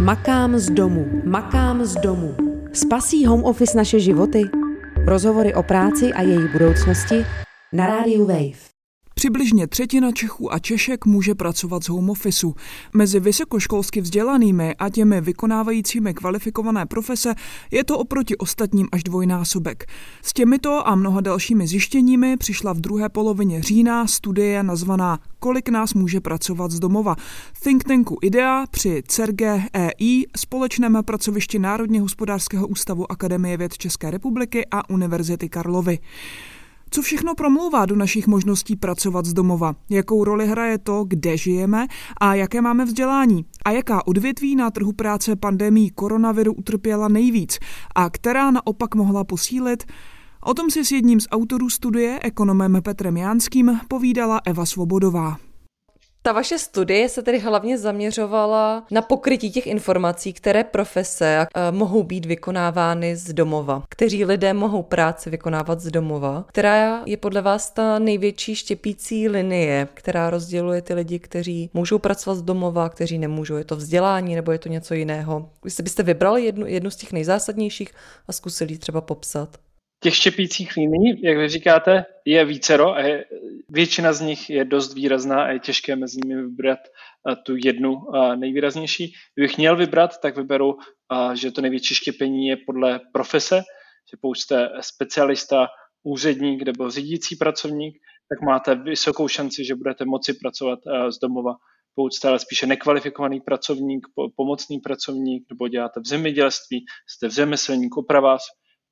Makám z domu, makám z domu. Spasí home office naše životy? Rozhovory o práci a její budoucnosti na rádiu Wave. Přibližně třetina Čechů a Češek může pracovat z home officeu. Mezi vysokoškolsky vzdělanými a těmi vykonávajícími kvalifikované profese je to oproti ostatním až dvojnásobek. S těmito a mnoha dalšími zjištěními přišla v druhé polovině října studie nazvaná Kolik nás může pracovat z domova. Think tanku IDEA při CERGE EI, společném pracovišti Národně hospodářského ústavu Akademie věd České republiky a Univerzity Karlovy. Co všechno promlouvá do našich možností pracovat z domova? Jakou roli hraje to, kde žijeme a jaké máme vzdělání? A jaká odvětví na trhu práce pandemí koronaviru utrpěla nejvíc a která naopak mohla posílit? O tom si s jedním z autorů studie, ekonomem Petrem Jánským, povídala Eva Svobodová. Ta vaše studie se tedy hlavně zaměřovala na pokrytí těch informací, které profese eh, mohou být vykonávány z domova, kteří lidé mohou práci vykonávat z domova, která je podle vás ta největší štěpící linie, která rozděluje ty lidi, kteří můžou pracovat z domova, kteří nemůžou. Je to vzdělání nebo je to něco jiného? Vy byste vybrali jednu, jednu z těch nejzásadnějších a zkusili třeba popsat. Těch štěpících líní, jak vy říkáte, je vícero a je, většina z nich je dost výrazná a je těžké mezi nimi vybrat tu jednu nejvýraznější. Kdybych měl vybrat, tak vyberu, že to největší štěpení je podle profese, že pokud jste specialista, úředník nebo řídící pracovník, tak máte vysokou šanci, že budete moci pracovat z domova. Pokud jste ale spíše nekvalifikovaný pracovník, pomocný pracovník nebo děláte v zemědělství, jste v řemeslník, opravář,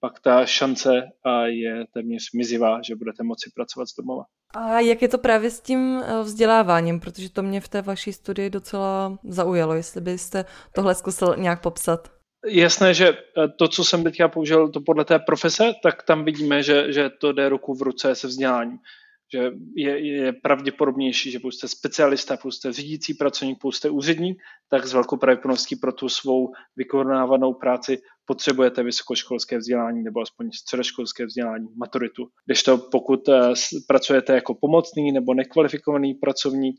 pak ta šance je téměř mizivá, že budete moci pracovat z domova. A jak je to právě s tím eh, vzděláváním, protože to mě v té vaší studii docela zaujalo, jestli byste tohle zkusil nějak popsat. Jasné, že eh, to, co jsem teďka použil, to podle té profese, tak tam vidíme, že, že to jde ruku v ruce se vzděláním že je, je pravděpodobnější, že pokud jste specialista, pokud jste řídící pracovník, pokud jste úředník, tak s velkou pravděpodobností pro tu svou vykonávanou práci potřebujete vysokoškolské vzdělání nebo aspoň středoškolské vzdělání, maturitu. Když to pokud eh, pracujete jako pomocný nebo nekvalifikovaný pracovník,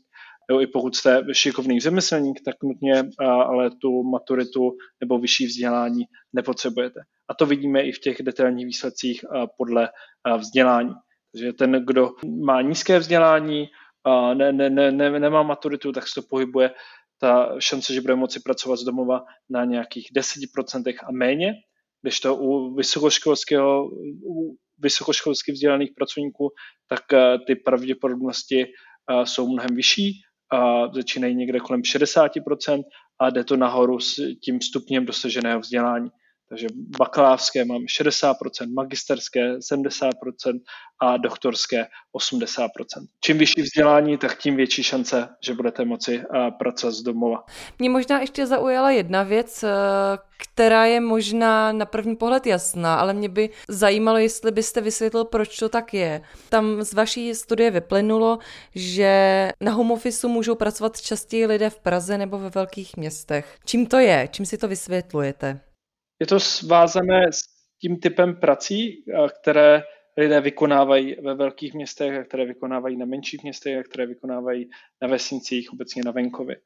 jo, i pokud jste šikovný řemeslník, tak nutně eh, ale tu maturitu nebo vyšší vzdělání nepotřebujete. A to vidíme i v těch detailních výsledcích eh, podle vzdělání. Takže ten, kdo má nízké vzdělání, ne, ne, ne, ne, nemá maturitu, tak se to pohybuje ta šance, že bude moci pracovat z domova na nějakých 10% a méně, když to u vysokoškolského, u vysokoškolsky vzdělaných pracovníků, tak eh, ty pravděpodobnosti eh, jsou mnohem vyšší, začínají někde kolem 60% a jde to nahoru s tím stupněm dosaženého vzdělání. Takže bakalářské mám 60%, magisterské 70% a doktorské 80%. Čím vyšší vzdělání, tak tím větší šance, že budete moci pracovat z domova. Mě možná ještě zaujala jedna věc, e, která je možná na první pohled jasná, ale mě by zajímalo, jestli byste vysvětlil, proč to tak je. Tam z vaší studie vyplynulo, že na home office můžou pracovat častěji lidé v Praze nebo ve velkých městech. Čím to je? Čím si to vysvětlujete? Je to svázané s tím typem prací, které lidé vykonávají ve velkých městech a které vykonávají na menších městech a které vykonávají na vesnicích, obecně na venkově.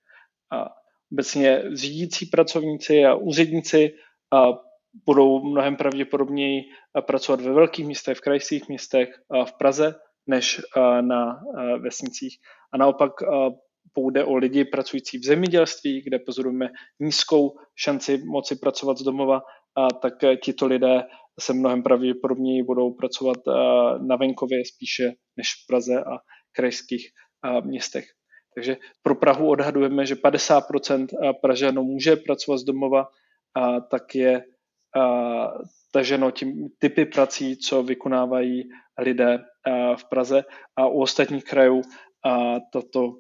A obecně řídící pracovníci a úředníci a budou mnohem pravděpodobněji pracovat ve velkých městech, v krajských městech a v Praze, než na vesnicích. A naopak pokud jde o lidi pracující v zemědělství, kde pozorujeme nízkou šanci moci pracovat z domova, a tak eh, tito lidé se mnohem pravděpodobněji budou pracovat eh, na venkově spíše než v Praze a krajských eh, městech. Takže pro Prahu odhadujeme, že 50% Pražanů může pracovat z domova, a tak je taženo tím typy prací, co vykonávají lidé v Praze a u ostatních krajů tato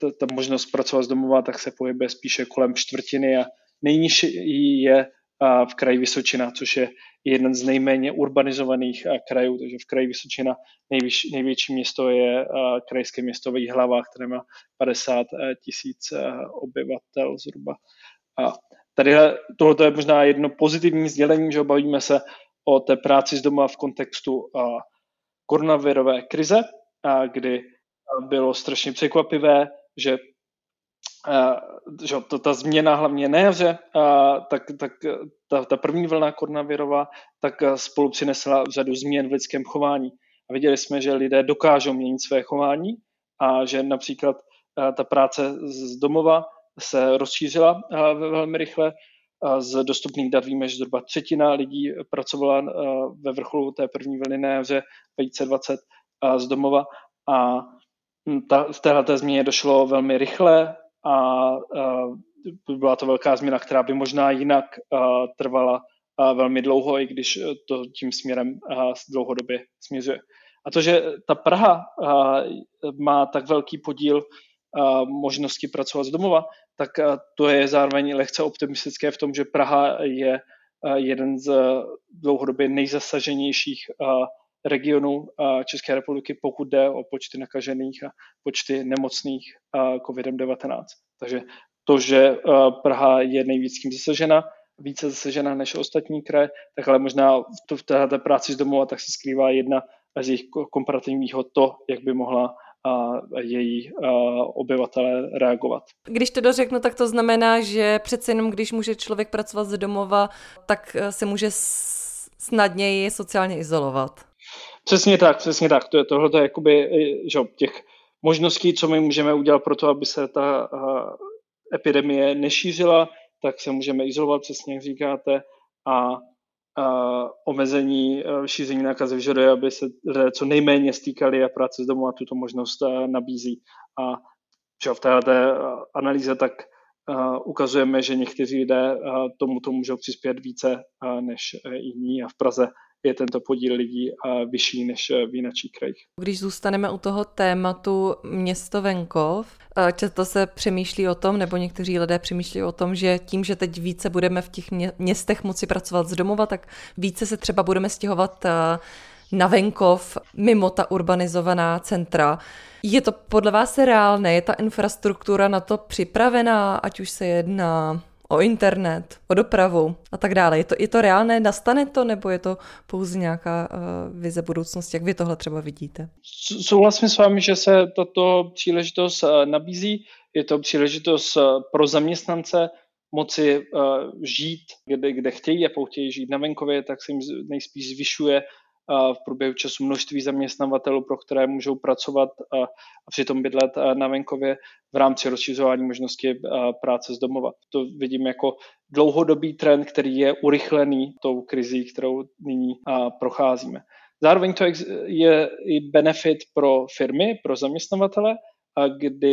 ta, ta možnost pracovat z domova, tak se pohybuje spíše kolem čtvrtiny a nejnižší je v kraji Vysočina, což je jeden z nejméně urbanizovaných krajů, takže v kraji Vysočina nejvyš, největší město je krajské město Hlava, které má 50 tisíc obyvatel zhruba. A tady tohle je možná jedno pozitivní sdělení, že bavíme se o té práci z doma v kontextu koronavirové krize, kdy bylo strašně překvapivé, že že to, ta změna hlavně na jaře, tak, tak ta, ta první vlna koronavirová, tak spolu přinesla řadu změn v lidském chování. A viděli jsme, že lidé dokážou měnit své chování a že například ta práce z domova se rozšířila velmi rychle. Z dostupných dat víme, že zhruba třetina lidí pracovala ve vrcholu té první vlny na jaře 2020 z domova a ta, v téhle změně došlo velmi rychle a, a byla to velká změna, která by možná jinak a, trvala a, velmi dlouho, i když to tím směrem a, dlouhodobě směřuje. A to, že ta Praha a, má tak velký podíl a, možnosti pracovat z domova, tak a, to je zároveň lehce optimistické v tom, že Praha je a, jeden z dlouhodobě nejzasaženějších a, regionu České republiky, pokud jde o počty nakažených a počty nemocných COVID-19. Takže to, že Praha je nejvíc tím zasažena, více zasažena než ostatní kraje, tak ale možná v této práci z domova tak se skrývá jedna z jejich komparativních to, jak by mohla a její a, obyvatele reagovat. Když to dořeknu, tak to znamená, že přece jenom když může člověk pracovat z domova, tak se může snadněji sociálně izolovat. Přesně tak, přesně tak. To je, tohle je jakoby, že těch možností, co my můžeme udělat pro to, aby se ta uh, epidemie nešířila, tak se můžeme izolovat, přesně jak říkáte, a uh, omezení uh, šíření nákazy vyžaduje, aby se lidé co nejméně stýkali a práce z domu a tuto možnost nabízí. A že v této analýze tak ukazujeme, že někteří lidé uh, tomuto můžou přispět více než jiní a v Praze je tento podíl lidí vyšší než v jiných krajích. Když zůstaneme u toho tématu město venkov, často se přemýšlí o tom, nebo někteří lidé přemýšlí o tom, že tím, že teď více budeme v těch městech moci pracovat z domova, tak více se třeba budeme stěhovat na venkov, mimo ta urbanizovaná centra. Je to podle vás reálné? Je ta infrastruktura na to připravená, ať už se jedná o internet, o dopravu a tak dále. Je to, je to reálné, nastane to, nebo je to pouze nějaká uh, vize budoucnosti? Jak vy tohle třeba vidíte? Souhlasím s vámi, že se tato příležitost uh, nabízí. Je to příležitost uh, pro zaměstnance moci žít, kde, kde chtějí a chtějí žít na venkově, tak se jim nejspíš zvyšuje v průběhu času množství zaměstnavatelů, pro které můžou pracovat a přitom bydlet na venkově v rámci rozšiřování možnosti práce z domova. To vidím jako dlouhodobý trend, který je urychlený tou krizí, kterou nyní procházíme. Zároveň to je i benefit pro firmy, pro zaměstnavatele, kdy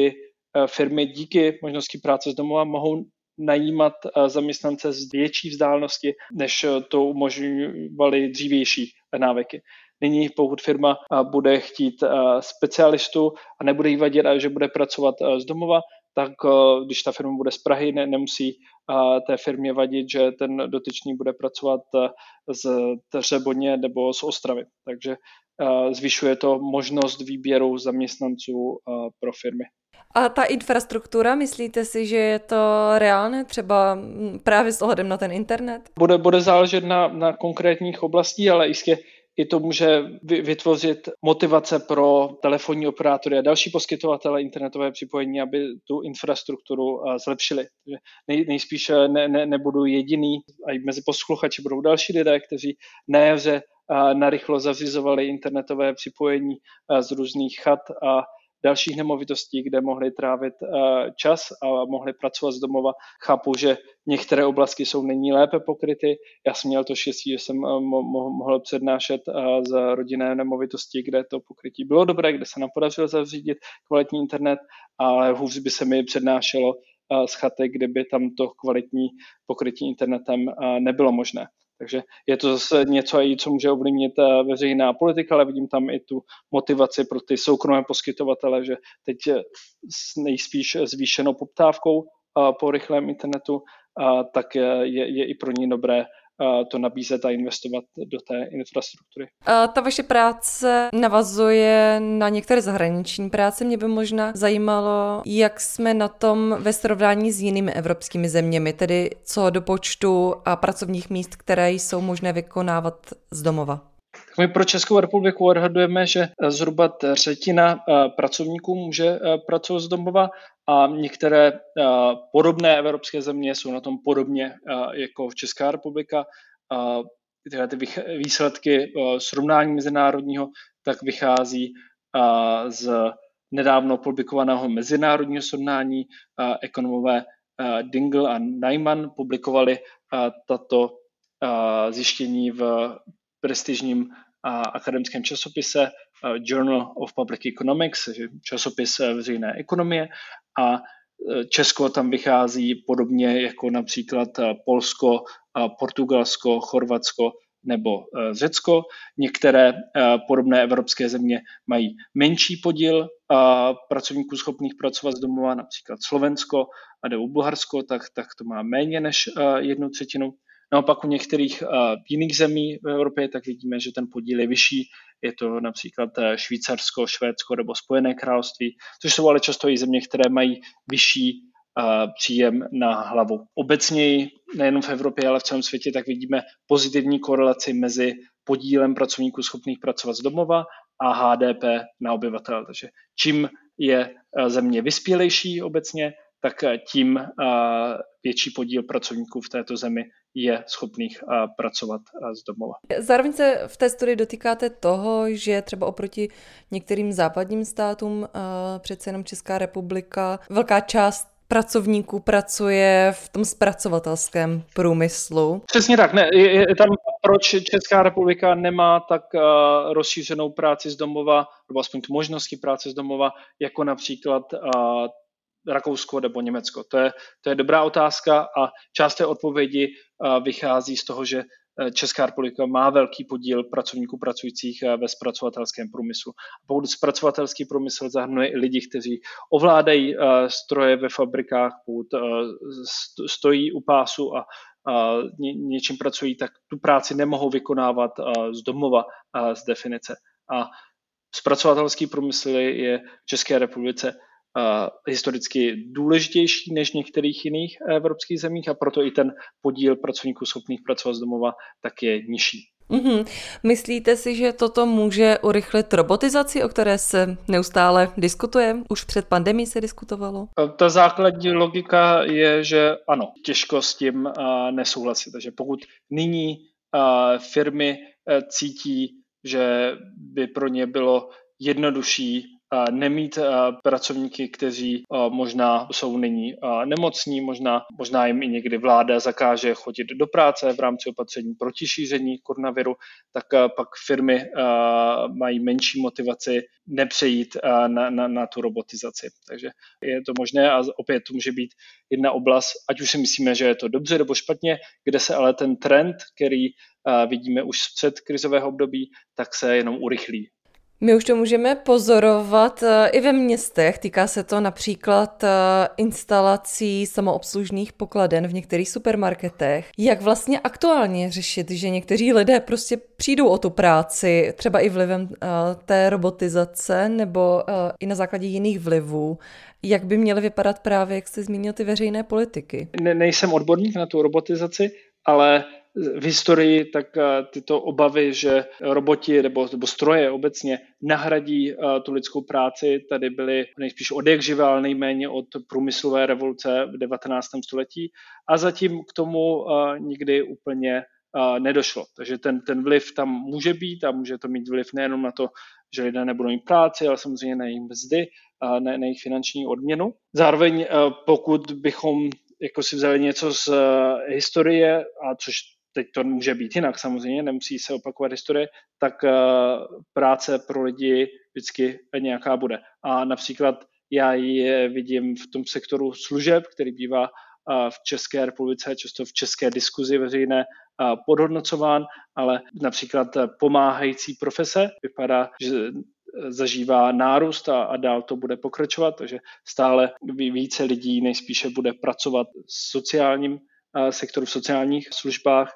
firmy díky možnosti práce z domova mohou najímat zaměstnance z větší vzdálenosti, než to umožňovaly dřívější návyky. Nyní, pokud firma bude chtít specialistu a nebude jí vadit, že bude pracovat z domova, tak když ta firma bude z Prahy, ne, nemusí té firmě vadit, že ten dotyčný bude pracovat z Třeboně nebo z Ostravy. Takže zvyšuje to možnost výběru zaměstnanců pro firmy. A ta infrastruktura, myslíte si, že je to reálné třeba právě s ohledem na ten internet? Bude, bude záležet na, na konkrétních oblastí, ale jistě i to může vytvořit motivace pro telefonní operátory a další poskytovatele internetové připojení, aby tu infrastrukturu zlepšili. Nej, nejspíš e, ne, ne, nebudu jediný, a i mezi posluchači budou další lidé, kteří na narychlo zařizovali internetové připojení z různých chat a dalších nemovitostí, kde mohli trávit eh, čas a mohli pracovat z domova. Chápu, že některé oblasti jsou nyní lépe pokryty. Já jsem měl to štěstí, že jsem eh, mohl přednášet eh, z rodinné nemovitosti, kde to pokrytí bylo dobré, kde se nám podařilo zařídit kvalitní internet, ale hůř by se mi přednášelo z chaty, kdyby tam to kvalitní pokrytí internetem nebylo možné. Takže je to zase něco, co může ovlivnit eh, veřejná politika, ale vidím tam i tu motivaci pro ty soukromé poskytovatele, že teď s nejspíš zvýšenou poptávkou eh, po rychlém internetu, tak je, je i pro ní dobré to nabízet a investovat do té infrastruktury. A ta vaše práce navazuje na některé zahraniční práce. Mě by možná zajímalo, jak jsme na tom ve srovnání s jinými evropskými zeměmi, tedy co do počtu a pracovních míst, které jsou možné vykonávat z domova. My pro Českou republiku odhadujeme, že zhruba třetina pracovníků může pracovat z domova a některé podobné evropské země jsou na tom podobně jako v Česká republika. Tyhle ty výsledky srovnání mezinárodního tak vychází z nedávno publikovaného mezinárodního srovnání. Ekonomové Dingle a Nyman publikovali tato zjištění v prestižním akademickém časopise Journal of Public Economics, časopis veřejné ekonomie a e, Česko tam vychází podobně jako například Polsko, Portugalsko, Chorvatsko nebo e, Řecko. Některé e, podobné evropské země mají menší podíl pracovníků schopných pracovat z domova, například Slovensko a nebo Bulharsko, tak, tak to má méně než jednu třetinu. Naopak u některých jiných zemí v Evropě tak vidíme, že ten podíl je vyšší. Je to například Švýcarsko, Švédsko nebo Spojené království, což jsou ale často i země, které mají vyšší příjem na hlavu. Obecněji, nejenom v Evropě, ale v celém světě, tak vidíme pozitivní korelaci mezi podílem pracovníků schopných pracovat z domova a HDP na obyvatel. Takže čím je země vyspělejší obecně, tak tím větší podíl pracovníků v této zemi je schopných pracovat z domova. Zároveň se v té studii dotýkáte toho, že třeba oproti některým západním státům přece jenom Česká republika, velká část pracovníků pracuje v tom zpracovatelském průmyslu. Přesně tak. Ne, je, je tam, proč Česká republika nemá tak uh, rozšířenou práci z domova, nebo aspoň možnosti práce z domova, jako například uh, Rakousko nebo Německo? To je, to je dobrá otázka a část té odpovědi vychází z toho, že e, Česká republika má velký podíl pracovníků pracujících e, ve zpracovatelském průmyslu. Pokud zpracovatelský průmysl zahrnuje i lidi, kteří ovládají stroje ve fabrikách, pokud stojí u pásu a něčím pracují, tak tu práci nemohou vykonávat z domova z definice. A zpracovatelský průmysl je v České republice historicky důležitější než v některých jiných evropských zemích a proto i ten podíl pracovníků schopných pracovat z domova tak je nižší. Mm-hmm. Myslíte si, že toto může urychlit robotizaci, o které se neustále diskutuje? Už před pandemí se diskutovalo? Ta základní logika je, že ano, těžko s tím nesouhlasit. Takže pokud nyní firmy cítí, že by pro ně bylo jednodušší nemít pracovníky, kteří možná jsou nyní nemocní, možná, možná jim i někdy vláda zakáže chodit do práce v rámci opatření proti šíření koronaviru, tak pak firmy mají menší motivaci nepřejít na, na, na tu robotizaci. Takže je to možné a opět to může být jedna oblast, ať už si myslíme, že je to dobře nebo špatně, kde se ale ten trend, který vidíme už z před krizového období, tak se jenom urychlí. My už to můžeme pozorovat eh, i ve městech. Týká se to například eh, instalací samoobslužných pokladen v některých supermarketech. Jak vlastně aktuálně řešit, že někteří lidé prostě přijdou o tu práci, třeba i vlivem eh, té robotizace nebo i na základě jiných vlivů. Jak by měly vypadat právě, jak jste zmínil, ty veřejné politiky? Ne, nejsem odborník na tu robotizaci, ale v historii, tak eh, tyto obavy, že roboti nebo, nebo stroje obecně nahradí uh, tu lidskou práci, tady byly nejspíš od jak ale nejméně od průmyslové revoluce v 19. století a zatím k tomu uh, nikdy úplně nedošlo. Takže ten, ten vliv tam může být a může to mít vliv nejenom na to, že lidé nebudou mít práci, ale samozřejmě na jejich mzdy, na, na jejich finanční odměnu. Zároveň pokud bychom jako si vzali něco z historie, a což teď to může být jinak samozřejmě, nemusí se opakovat historie, tak eh, práce pro lidi vždycky nějaká bude. A například já ji vidím v tom sektoru služeb, který bývá eh, v České republice, často v české diskuzi veřejné eh, podhodnocován, ale například pomáhající profese vypadá, že zažívá nárůst a, a dál to bude pokračovat, takže stále více lidí nejspíše bude pracovat v sociálním sektoru v sociálních službách,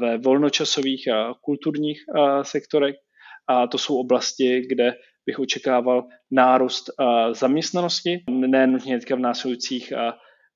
ve volnočasových a kulturních sektorech. A to jsou oblasti, kde bych očekával nárůst zaměstnanosti, ne nutně v následujících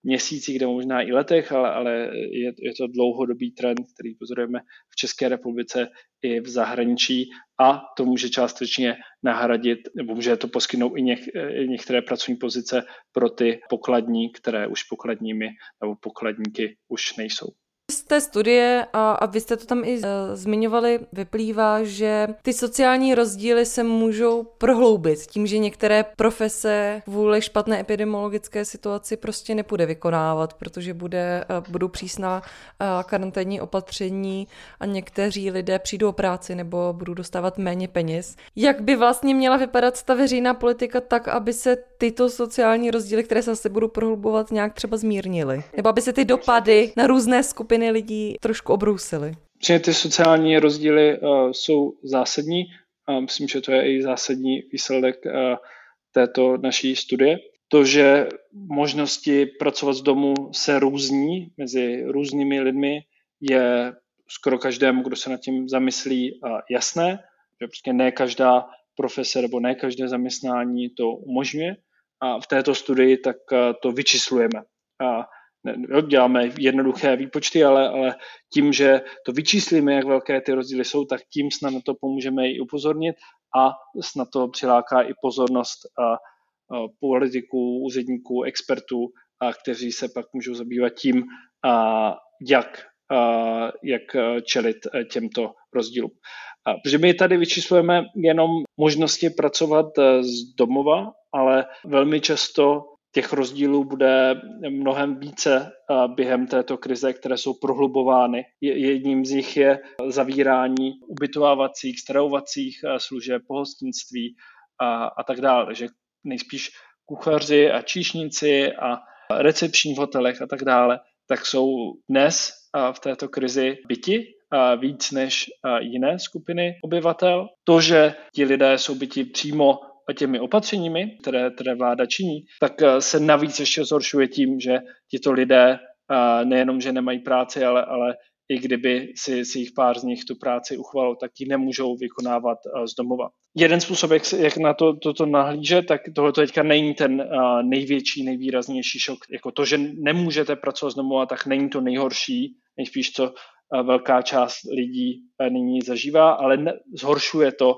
měsících, kde možná i letech, ale, ale je, je to dlouhodobý trend, který pozorujeme v České republice i v zahraničí a to může částečně nahradit, nebo může to poskytnout i, něk, i některé pracovní pozice pro ty pokladní, které už pokladními nebo pokladníky už nejsou. Z té studie, a, a vy jste to tam i uh, zmiňovali, vyplývá, že ty sociální rozdíly se můžou prohloubit tím, že některé profese kvůli špatné epidemiologické situaci prostě nepůjde vykonávat, protože bude, uh, budou přísná uh, karanténní opatření a někteří lidé přijdou o práci nebo budou dostávat méně peněz. Jak by vlastně měla vypadat ta veřejná politika tak, aby se tyto sociální rozdíly, které se zase budou prohlubovat, nějak třeba zmírnily? Nebo aby se ty dopady na různé skupiny skupiny lidí trošku obrousily? Ty sociální rozdíly uh, jsou zásadní a myslím, že to je i zásadní výsledek uh, této naší studie. To, že možnosti pracovat z domu se různí mezi různými lidmi, je skoro každému, kdo se nad tím zamyslí, uh, jasné, že prostě ne každá profese nebo ne každé zaměstnání to umožňuje. A v této studii tak to vyčíslujeme. A děláme jednoduché výpočty, ale, ale tím, že to vyčíslíme, jak velké ty rozdíly jsou, tak tím snad na to pomůžeme i upozornit a snad to přiláká i pozornost a, a politiků, úředníků, expertů, a kteří se pak můžou zabývat tím, a jak, a jak čelit těmto rozdílům. A, protože my tady vyčíslujeme jenom možnosti pracovat z domova, ale velmi často těch rozdílů bude mnohem více během této krize, které jsou prohlubovány. Jedním z nich je zavírání ubytovávacích, stravovacích služeb, pohostinství a, a tak dále. Takže nejspíš kuchaři a číšníci a recepční v hotelech a tak dále, tak jsou dnes v této krizi byti víc než jiné skupiny obyvatel. To, že ti lidé jsou byti přímo těmi opatřeními, které, které vláda činí, tak eh, se navíc ještě zhoršuje tím, že tito lidé eh, nejenom, že nemají práci, ale, ale i kdyby si, si jich pár z nich tu práci uchvalo, tak ji nemůžou vykonávat eh, z domova. Jeden způsob, jak, jak na to, toto nahlíže, tak tohle teďka není ten největší, nejvýraznější šok. Jako to, že nemůžete pracovat z domova, tak není to nejhorší, nejspíš co velká část lidí nyní zažívá, ale ne, zhoršuje to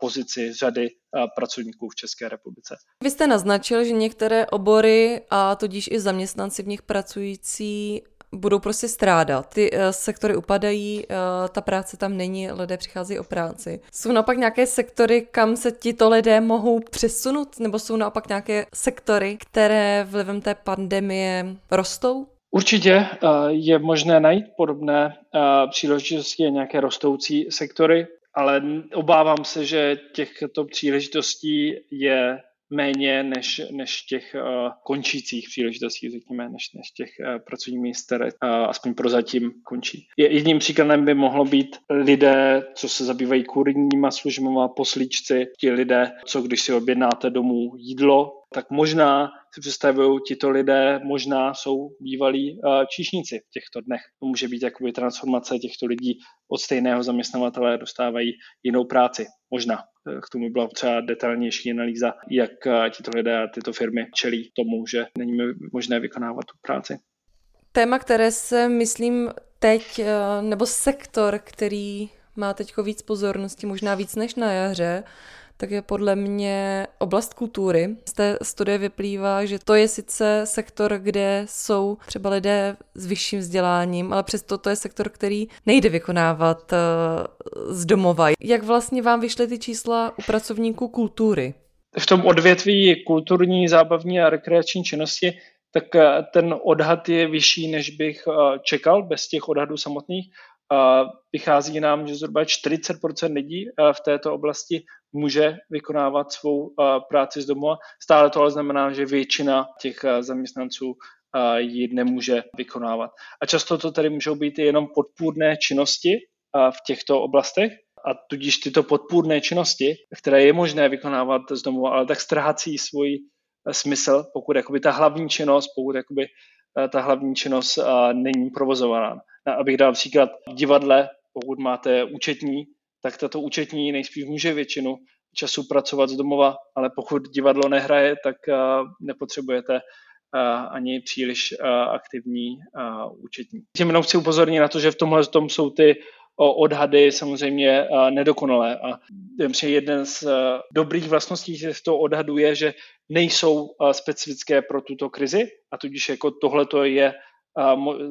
pozici řady pracovníků v České republice. Vy jste naznačil, že některé obory a tudíž i zaměstnanci v nich pracující budou prostě strádat. Ty uh, sektory upadají, ta práce tam není, lidé přicházejí o práci. Jsou naopak nějaké sektory, kam se tito lidé mohou přesunout, nebo jsou naopak nějaké sektory, které vlivem té pandemie rostou? Určitě je možné najít podobné příležitosti a nějaké rostoucí sektory ale obávám se, že těchto příležitostí je méně než, než těch uh, končících příležitostí, řekněme, než, než těch uh, pracovních míst, které uh, aspoň prozatím končí. Je, jedním příkladem by mohlo být lidé, co se zabývají kurníma službama, poslíčci, ti lidé, co když si objednáte domů jídlo, tak možná si představují tito lidé, možná jsou bývalí uh, číšníci v těchto dnech. To může být jakoby transformace těchto lidí od stejného zaměstnavatele dostávají jinou práci. Možná. K tomu byla třeba detailnější analýza, jak tito lidé a tyto firmy čelí tomu, že není možné vykonávat tu práci. Téma, které se, myslím, teď, nebo sektor, který má teď víc pozornosti, možná víc než na jaře, tak je podle mě oblast kultury. Z té studie vyplývá, že to je sice sektor, kde jsou třeba lidé s vyšším vzděláním, ale přesto to je sektor, který nejde vykonávat uh, z domova. Jak vlastně vám vyšly ty čísla u pracovníků kultury? V tom odvětví kulturní, zábavní a rekreační činnosti tak eh, ten odhad je vyšší, než bych eh, čekal bez těch odhadů samotných. Vychází nám, že zhruba 40% lidí v této oblasti může vykonávat svou práci z domova. Stále to ale znamená, že většina těch zaměstnanců ji nemůže vykonávat. A často to tady můžou být jenom podpůrné činnosti v těchto oblastech, a tudíž tyto podpůrné činnosti, které je možné vykonávat z domova, ale tak ztrácí svůj smysl, pokud jakoby ta hlavní činnost, pokud jakoby ta hlavní činnost není provozovaná. Abych dal příklad v divadle, pokud máte účetní, tak tato účetní nejspíš může většinu času pracovat z domova, ale pokud divadlo nehraje, tak nepotřebujete ani příliš aktivní účetní. Tím jenom chci upozornit na to, že v tomhle tom jsou ty odhady samozřejmě nedokonalé. A jeden z dobrých vlastností z toho odhadu je, že nejsou specifické pro tuto krizi a tudíž jako tohle je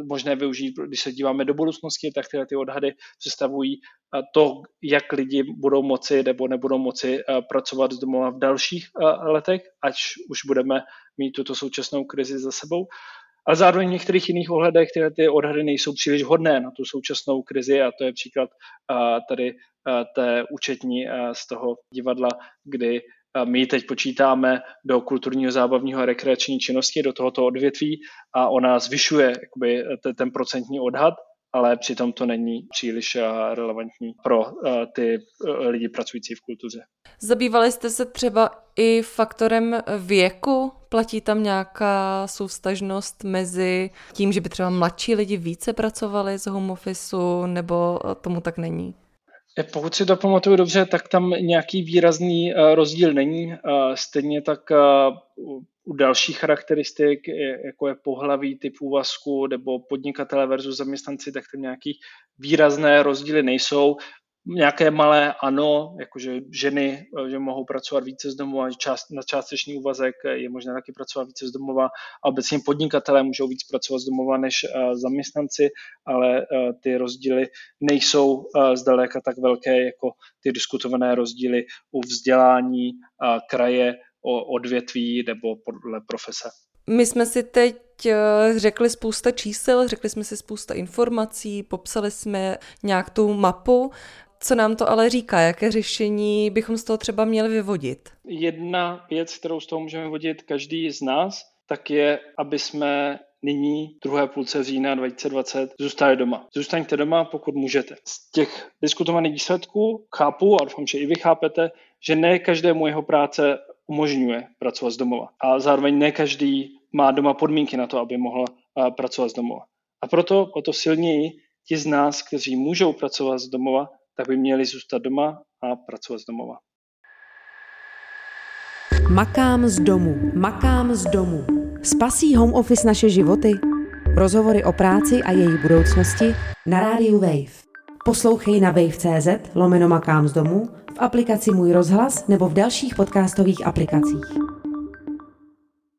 možné využít, když se díváme do budoucnosti, tak tyhle ty odhady představují to, jak lidi budou moci nebo nebudou moci pracovat z domova v dalších letech, ať už budeme mít tuto současnou krizi za sebou. A zároveň v některých jiných ohledech tyhle ty odhady nejsou příliš hodné na tu současnou krizi a to je příklad tady té účetní z toho divadla, kdy my teď počítáme do kulturního, zábavního a rekreační činnosti, do tohoto odvětví a ona zvyšuje jakoby, ten procentní odhad, ale přitom to není příliš relevantní pro ty lidi pracující v kultuře. Zabývali jste se třeba i faktorem věku? Platí tam nějaká soustažnost mezi tím, že by třeba mladší lidi více pracovali z home officeu, nebo tomu tak není? Pokud si to pamatuju dobře, tak tam nějaký výrazný eh, rozdíl není. Eh, stejně tak eh, u dalších charakteristik, jako je pohlaví, typ úvazku nebo podnikatele versus zaměstnanci, tak tam nějaký výrazné rozdíly nejsou. Nějaké malé ano, jakože ženy, eh, že mohou pracovat více z domova, část, na částečný úvazek je možné taky pracovat více z domova. A obecně podnikatelé můžou víc pracovat z domova než uh, zaměstnanci, ale ty rozdíly nejsou zdaleka tak velké jako ty diskutované rozdíly u vzdělání, kraje, odvětví nebo podle profese. My jsme si teď řekli spousta čísel, řekli jsme si spousta informací, popsali jsme nějak tu mapu. Co nám to ale říká? Jaké řešení bychom z toho třeba měli vyvodit? Jedna věc, kterou z toho můžeme vyvodit každý z nás, tak je, aby jsme nyní, druhé půlce října 2020, zůstali doma. Zůstaňte doma, pokud můžete. Z těch diskutovaných výsledků chápu, a doufám, že i vy chápete, že ne každému jeho práce umožňuje pracovat z domova. A zároveň ne každý má doma podmínky na to, aby mohl pracovat z domova. A proto o to silněji ti z nás, kteří můžou pracovat z domova, tak by měli zůstat doma a pracovat z domova. Makám z domu, makám z domu. Spasí home office naše životy? Rozhovory o práci a její budoucnosti na rádiu Wave. Poslouchej na wave.cz lomeno makám z domu, v aplikaci Můj rozhlas nebo v dalších podcastových aplikacích.